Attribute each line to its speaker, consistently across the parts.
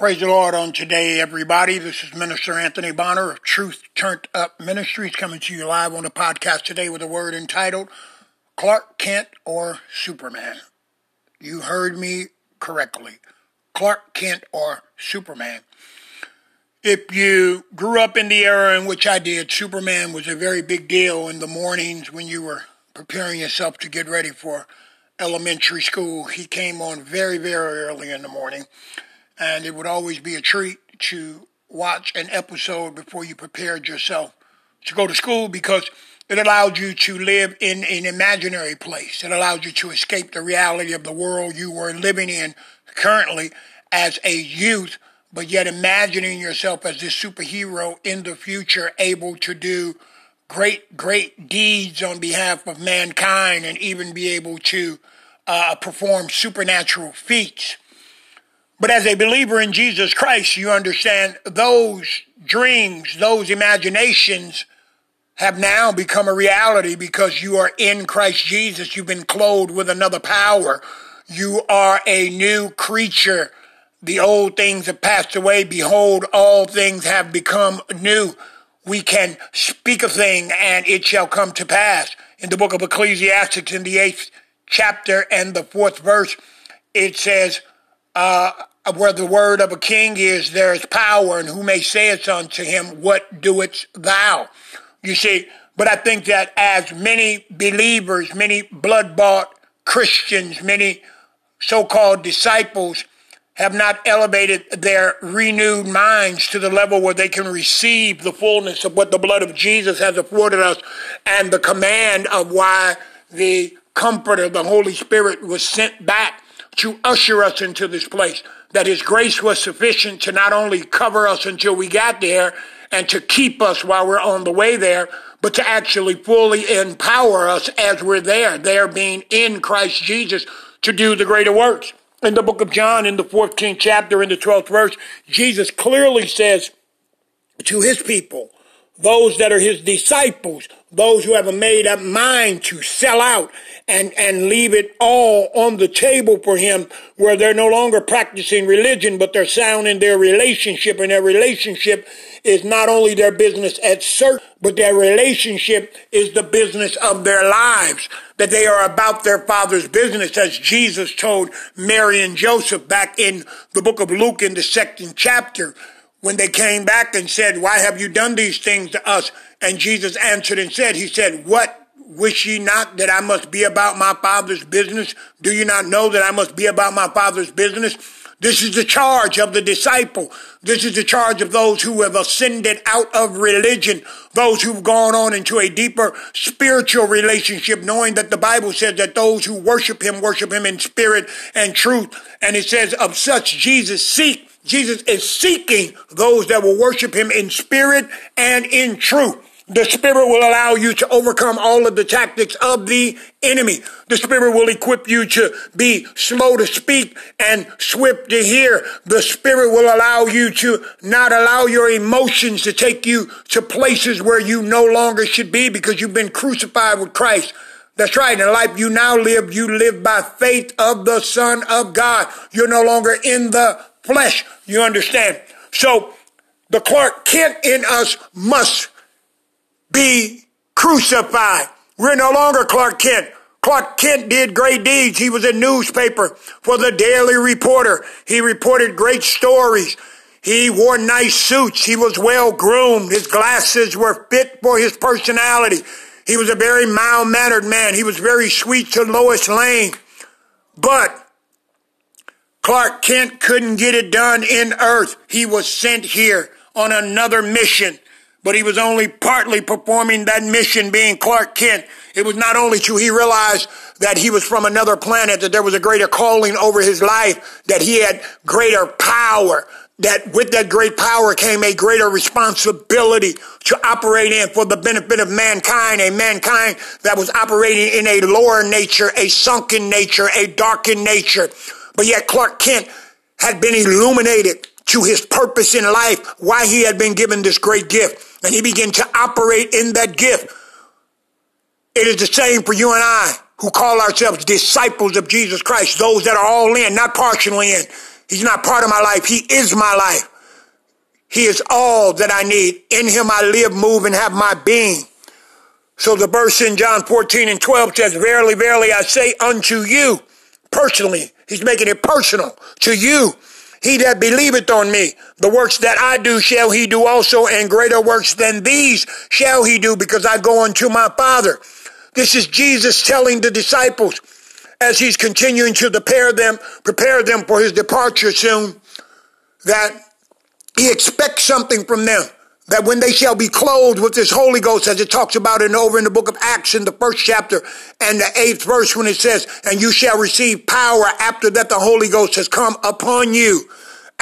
Speaker 1: Praise the Lord on today, everybody. This is Minister Anthony Bonner of Truth Turned Up Ministries coming to you live on the podcast today with a word entitled Clark Kent or Superman. You heard me correctly. Clark Kent or Superman. If you grew up in the era in which I did, Superman was a very big deal in the mornings when you were preparing yourself to get ready for elementary school. He came on very, very early in the morning and it would always be a treat to watch an episode before you prepared yourself to go to school because it allowed you to live in an imaginary place. It allowed you to escape the reality of the world you were living in currently as a youth, but yet imagining yourself as this superhero in the future, able to do great, great deeds on behalf of mankind and even be able to uh, perform supernatural feats. But as a believer in Jesus Christ, you understand those dreams, those imaginations have now become a reality because you are in Christ Jesus. You've been clothed with another power. You are a new creature. The old things have passed away. Behold, all things have become new. We can speak a thing and it shall come to pass. In the book of Ecclesiastes, in the eighth chapter and the fourth verse, it says, uh, where the word of a king is, there is power, and who may say it unto him, What doest thou? You see, but I think that as many believers, many blood bought Christians, many so called disciples have not elevated their renewed minds to the level where they can receive the fullness of what the blood of Jesus has afforded us and the command of why the Comforter, the Holy Spirit, was sent back to usher us into this place that His grace was sufficient to not only cover us until we got there and to keep us while we're on the way there, but to actually fully empower us as we're there, there being in Christ Jesus to do the greater works. In the book of John, in the 14th chapter, in the 12th verse, Jesus clearly says to his people, those that are his disciples, those who have made up mind to sell out and, and leave it all on the table for him where they're no longer practicing religion, but they're sound in their relationship and their relationship is not only their business at certain, but their relationship is the business of their lives, that they are about their father's business as Jesus told Mary and Joseph back in the book of Luke in the second chapter when they came back and said, why have you done these things to us? And Jesus answered and said, he said, what wish ye not that I must be about my father's business? Do you not know that I must be about my father's business? This is the charge of the disciple. This is the charge of those who have ascended out of religion, those who've gone on into a deeper spiritual relationship, knowing that the Bible says that those who worship him worship him in spirit and truth. And it says of such Jesus seek Jesus is seeking those that will worship him in spirit and in truth. The Spirit will allow you to overcome all of the tactics of the enemy. The Spirit will equip you to be slow to speak and swift to hear. The Spirit will allow you to not allow your emotions to take you to places where you no longer should be because you've been crucified with Christ. That's right. In the life you now live, you live by faith of the Son of God. You're no longer in the flesh. You understand? So the Clark Kent in us must be crucified. We're no longer Clark Kent. Clark Kent did great deeds. He was a newspaper for the Daily Reporter. He reported great stories. He wore nice suits. He was well groomed. His glasses were fit for his personality. He was a very mild mannered man. He was very sweet to Lois Lane. But Clark Kent couldn't get it done in earth. He was sent here on another mission, but he was only partly performing that mission being Clark Kent. It was not only true, he realized that he was from another planet, that there was a greater calling over his life, that he had greater power, that with that great power came a greater responsibility to operate in for the benefit of mankind, a mankind that was operating in a lower nature, a sunken nature, a darkened nature. But yet Clark Kent had been illuminated to his purpose in life, why he had been given this great gift. And he began to operate in that gift. It is the same for you and I who call ourselves disciples of Jesus Christ, those that are all in, not partially in. He's not part of my life. He is my life. He is all that I need. In him I live, move, and have my being. So the verse in John 14 and 12 says, Verily, verily, I say unto you, personally, he's making it personal, to you, he that believeth on me, the works that I do shall he do also, and greater works than these shall he do, because I go unto my Father. This is Jesus telling the disciples as he's continuing to prepare them, prepare them for his departure soon, that he expects something from them. That when they shall be clothed with this Holy Ghost, as it talks about it over in the book of Acts in the first chapter and the eighth verse when it says, and you shall receive power after that the Holy Ghost has come upon you.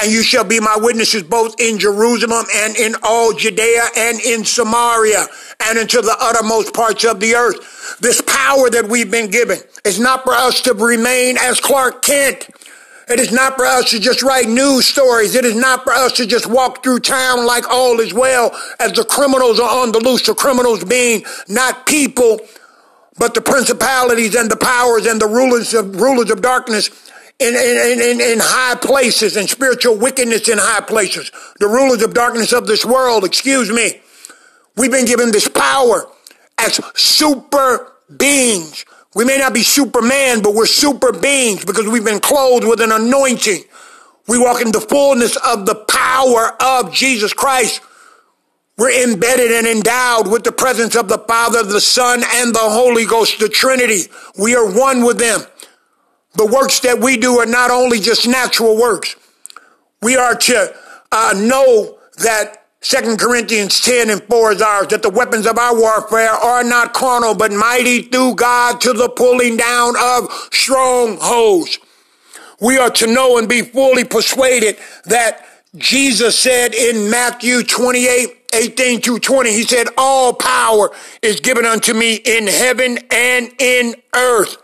Speaker 1: And you shall be my witnesses both in Jerusalem and in all Judea and in Samaria and into the uttermost parts of the earth. This power that we've been given is not for us to remain as Clark Kent it is not for us to just write news stories. It is not for us to just walk through town like all is well as the criminals are on the loose. The criminals being not people, but the principalities and the powers and the rulers of rulers of darkness in, in, in, in high places and spiritual wickedness in high places. The rulers of darkness of this world, excuse me. We've been given this power as super beings we may not be Superman, but we're super beings because we've been clothed with an anointing. We walk in the fullness of the power of Jesus Christ. We're embedded and endowed with the presence of the Father, the Son, and the Holy Ghost, the Trinity. We are one with them. The works that we do are not only just natural works. We are to uh, know that Second Corinthians 10 and 4 is ours, that the weapons of our warfare are not carnal, but mighty through God to the pulling down of strongholds. We are to know and be fully persuaded that Jesus said in Matthew 28, 18 to 20, he said, all power is given unto me in heaven and in earth.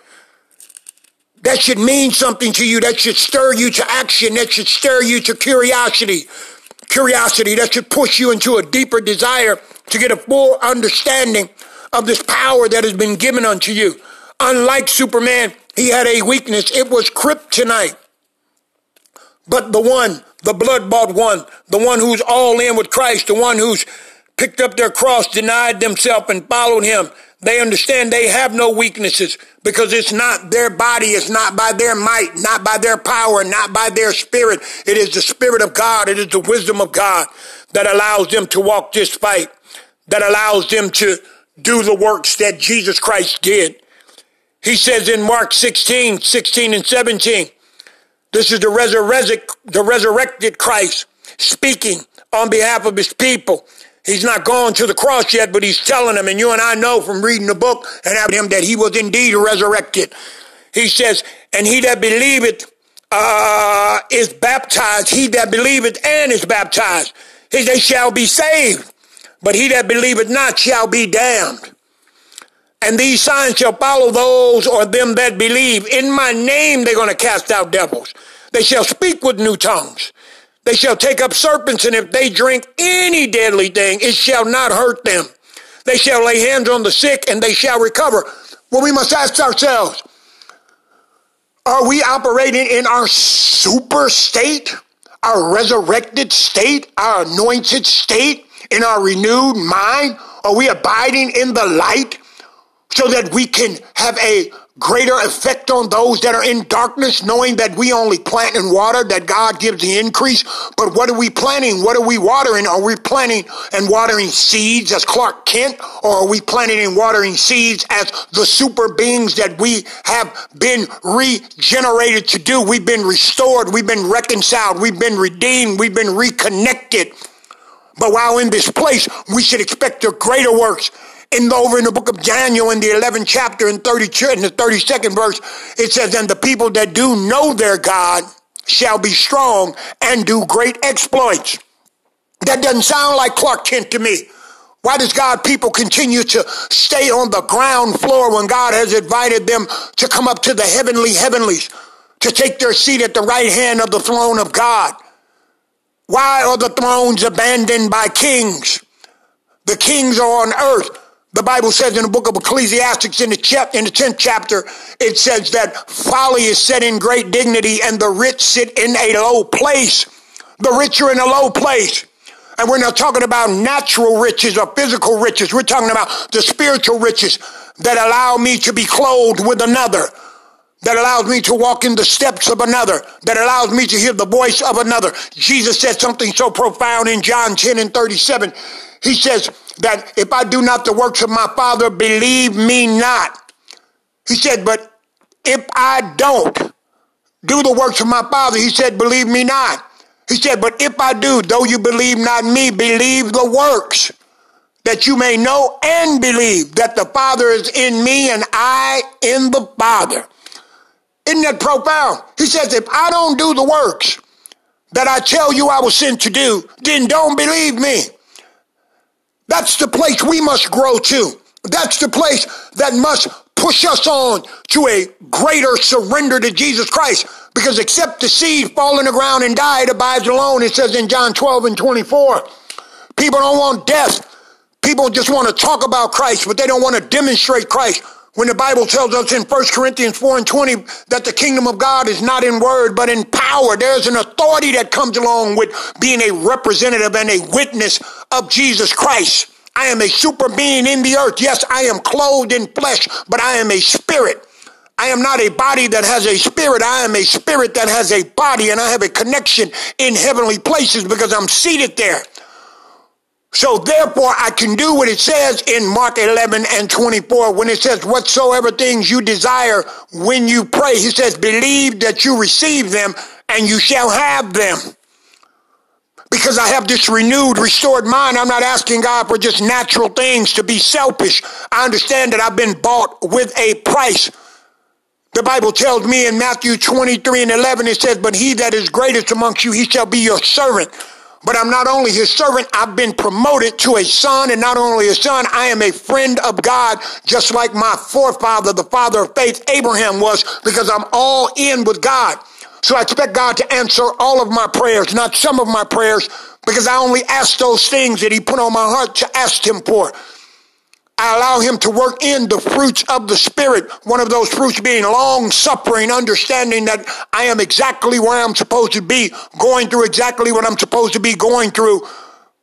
Speaker 1: That should mean something to you. That should stir you to action. That should stir you to curiosity curiosity that should push you into a deeper desire to get a full understanding of this power that has been given unto you. Unlike Superman, he had a weakness. It was kryptonite. But the one, the blood bought one, the one who's all in with Christ, the one who's picked up their cross, denied themselves, and followed him, they understand they have no weaknesses because it's not their body. It's not by their might, not by their power, not by their spirit. It is the spirit of God. It is the wisdom of God that allows them to walk this fight, that allows them to do the works that Jesus Christ did. He says in Mark 16, 16 and 17, this is the resurrected, the resurrected Christ speaking on behalf of his people. He's not gone to the cross yet, but he's telling them, and you and I know from reading the book and having him that he was indeed resurrected. He says, and he that believeth uh, is baptized, he that believeth and is baptized, they shall be saved. But he that believeth not shall be damned. And these signs shall follow those or them that believe. In my name they're going to cast out devils. They shall speak with new tongues. They shall take up serpents, and if they drink any deadly thing, it shall not hurt them. They shall lay hands on the sick, and they shall recover. Well, we must ask ourselves, are we operating in our super state, our resurrected state, our anointed state, in our renewed mind? Are we abiding in the light so that we can have a greater effect on those that are in darkness, knowing that we only plant and water, that God gives the increase. But what are we planting? What are we watering? Are we planting and watering seeds as Clark Kent, or are we planting and watering seeds as the super beings that we have been regenerated to do? We've been restored. We've been reconciled. We've been redeemed. We've been reconnected. But while in this place, we should expect the greater works in over in the book of Daniel in the 11th chapter and 32 in the 32nd verse, it says, and the people that do know their God shall be strong and do great exploits. That doesn't sound like Clark Kent to me. Why does God people continue to stay on the ground floor when God has invited them to come up to the heavenly heavenlies, to take their seat at the right hand of the throne of God? Why are the thrones abandoned by kings? The kings are on earth The Bible says in the book of Ecclesiastes in the, chap- in the 10th chapter, it says that folly is set in great dignity and the rich sit in a low place. The rich are in a low place. And we're not talking about natural riches or physical riches. We're talking about the spiritual riches that allow me to be clothed with another, that allows me to walk in the steps of another, that allows me to hear the voice of another. Jesus said something so profound in John 10 and 37. He says that if I do not the works of my Father, believe me not. He said, but if I don't do the works of my Father, he said, believe me not. He said, but if I do, though you believe not me, believe the works that you may know and believe that the Father is in me and I in the Father. Isn't that profound? He says, if I don't do the works that I tell you I was sent to do, then don't believe me. That's the place we must grow to. That's the place that must push us on to a greater surrender to Jesus Christ. Because except the seed fall in the ground and die, it abides alone. It says in John 12 and 24. People don't want death. People just want to talk about Christ, but they don't want to demonstrate Christ. When the Bible tells us in 1 Corinthians 4 and 20 that the kingdom of God is not in word, but in power, there's an authority that comes along with being a representative and a witness of Jesus Christ. I am a super being in the earth. Yes, I am clothed in flesh, but I am a spirit. I am not a body that has a spirit. I am a spirit that has a body and I have a connection in heavenly places because I'm seated there. So therefore I can do what it says in Mark 11 and 24 when it says whatsoever things you desire when you pray. He says believe that you receive them and you shall have them because I have this renewed, restored mind. I'm not asking God for just natural things to be selfish. I understand that I've been bought with a price. The Bible tells me in Matthew 23 and 11, it says, But he that is greatest amongst you, he shall be your servant. But I'm not only his servant, I've been promoted to a son, and not only a son, I am a friend of God, just like my forefather, the father of faith, Abraham was, because I'm all in with God. So I expect God to answer all of my prayers, not some of my prayers, because I only ask those things that He put on my heart to ask Him for. I allow him to work in the fruits of the Spirit. One of those fruits being long suffering, understanding that I am exactly where I'm supposed to be, going through exactly what I'm supposed to be going through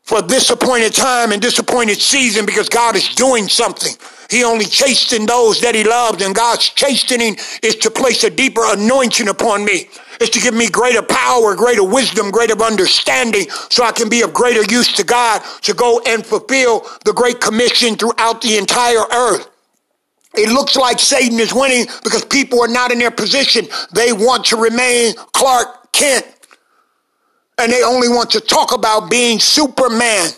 Speaker 1: for this appointed time and this appointed season because God is doing something. He only chastened those that he loved, and God's chastening is to place a deeper anointing upon me. It's to give me greater power, greater wisdom, greater understanding, so I can be of greater use to God to go and fulfill the great commission throughout the entire earth. It looks like Satan is winning because people are not in their position. They want to remain Clark Kent. And they only want to talk about being Superman.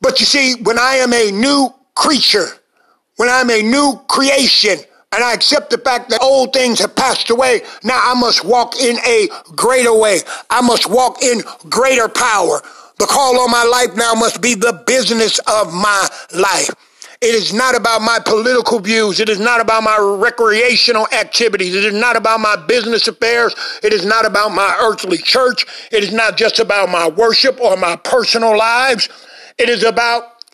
Speaker 1: But you see, when I am a new creature, when I'm a new creation, and I accept the fact that old things have passed away, now I must walk in a greater way. I must walk in greater power. The call on my life now must be the business of my life. It is not about my political views. It is not about my recreational activities. It is not about my business affairs. It is not about my earthly church. It is not just about my worship or my personal lives. It is about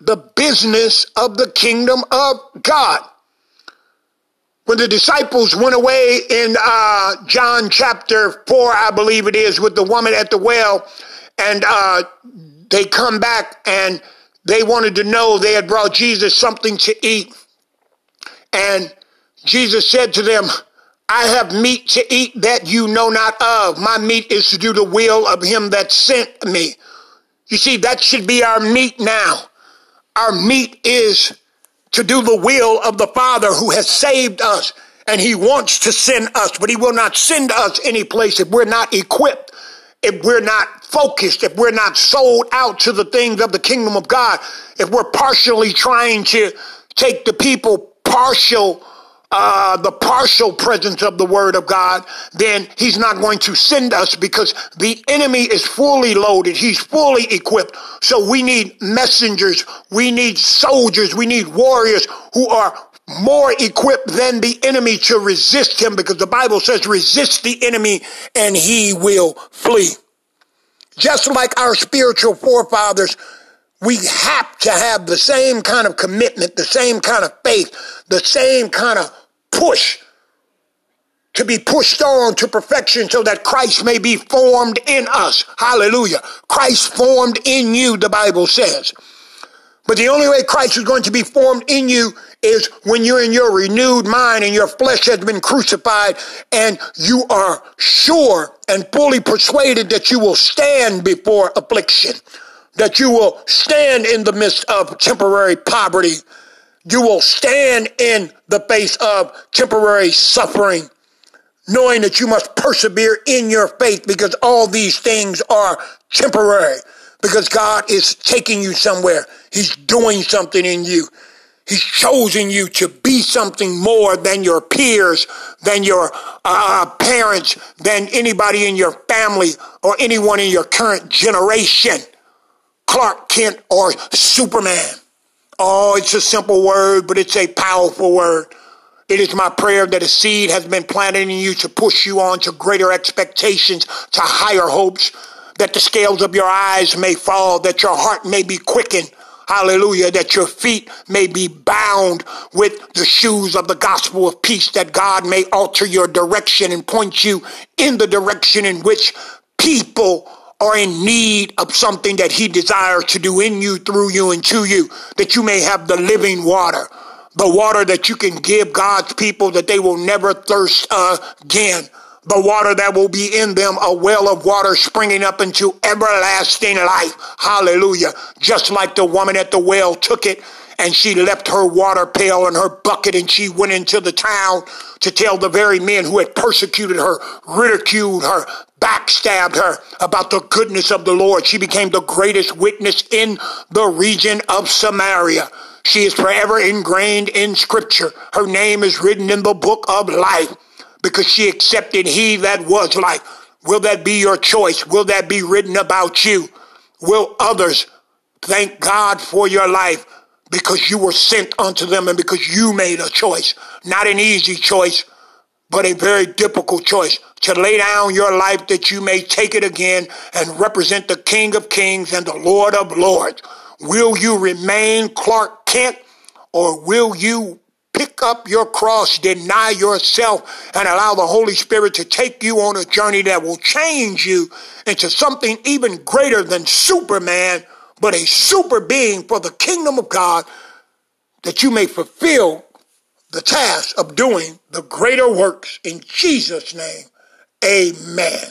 Speaker 1: the business of the kingdom of God. When the disciples went away in uh, John chapter 4, I believe it is, with the woman at the well, and uh, they come back and they wanted to know they had brought Jesus something to eat. And Jesus said to them, I have meat to eat that you know not of. My meat is to do the will of him that sent me. You see, that should be our meat now. Our meat is to do the will of the Father who has saved us. And he wants to send us, but he will not send us any place if we're not equipped, if we're not focused, if we're not sold out to the things of the kingdom of God, if we're partially trying to take the people partial uh, the partial presence of the word of God, then he's not going to send us because the enemy is fully loaded. He's fully equipped. So we need messengers. We need soldiers. We need warriors who are more equipped than the enemy to resist him because the Bible says resist the enemy and he will flee. Just like our spiritual forefathers we have to have the same kind of commitment, the same kind of faith, the same kind of push to be pushed on to perfection so that Christ may be formed in us. Hallelujah. Christ formed in you, the Bible says. But the only way Christ is going to be formed in you is when you're in your renewed mind and your flesh has been crucified and you are sure and fully persuaded that you will stand before affliction, that you will stand in the midst of temporary poverty, you will stand in the face of temporary suffering, knowing that you must persevere in your faith because all these things are temporary because God is taking you somewhere. He's doing something in you. He's chosen you to be something more than your peers, than your uh, parents, than anybody in your family or anyone in your current generation. Clark Kent or Superman. Oh, it's a simple word, but it's a powerful word. It is my prayer that a seed has been planted in you to push you on to greater expectations, to higher hopes, that the scales of your eyes may fall, that your heart may be quickened. Hallelujah. That your feet may be bound with the shoes of the gospel of peace, that God may alter your direction and point you in the direction in which people are in need of something that he desires to do in you, through you, and to you, that you may have the living water, the water that you can give God's people that they will never thirst again the water that will be in them, a well of water springing up into everlasting life. Hallelujah. Just like the woman at the well took it and she left her water pail and her bucket and she went into the town to tell the very men who had persecuted her, ridiculed her, backstabbed her about the goodness of the Lord. She became the greatest witness in the region of Samaria. She is forever ingrained in scripture. Her name is written in the book of life because she accepted he that was like. Will that be your choice? Will that be written about you? Will others thank God for your life because you were sent unto them and because you made a choice? Not an easy choice, but a very difficult choice to lay down your life that you may take it again and represent the King of Kings and the Lord of Lords. Will you remain Clark Kent or will you pick up your cross, deny yourself, and allow the Holy Spirit to take you on a journey that will change you into something even greater than Superman, but a super being for the kingdom of God, that you may fulfill the task of doing the greater works in Jesus' name. Amen.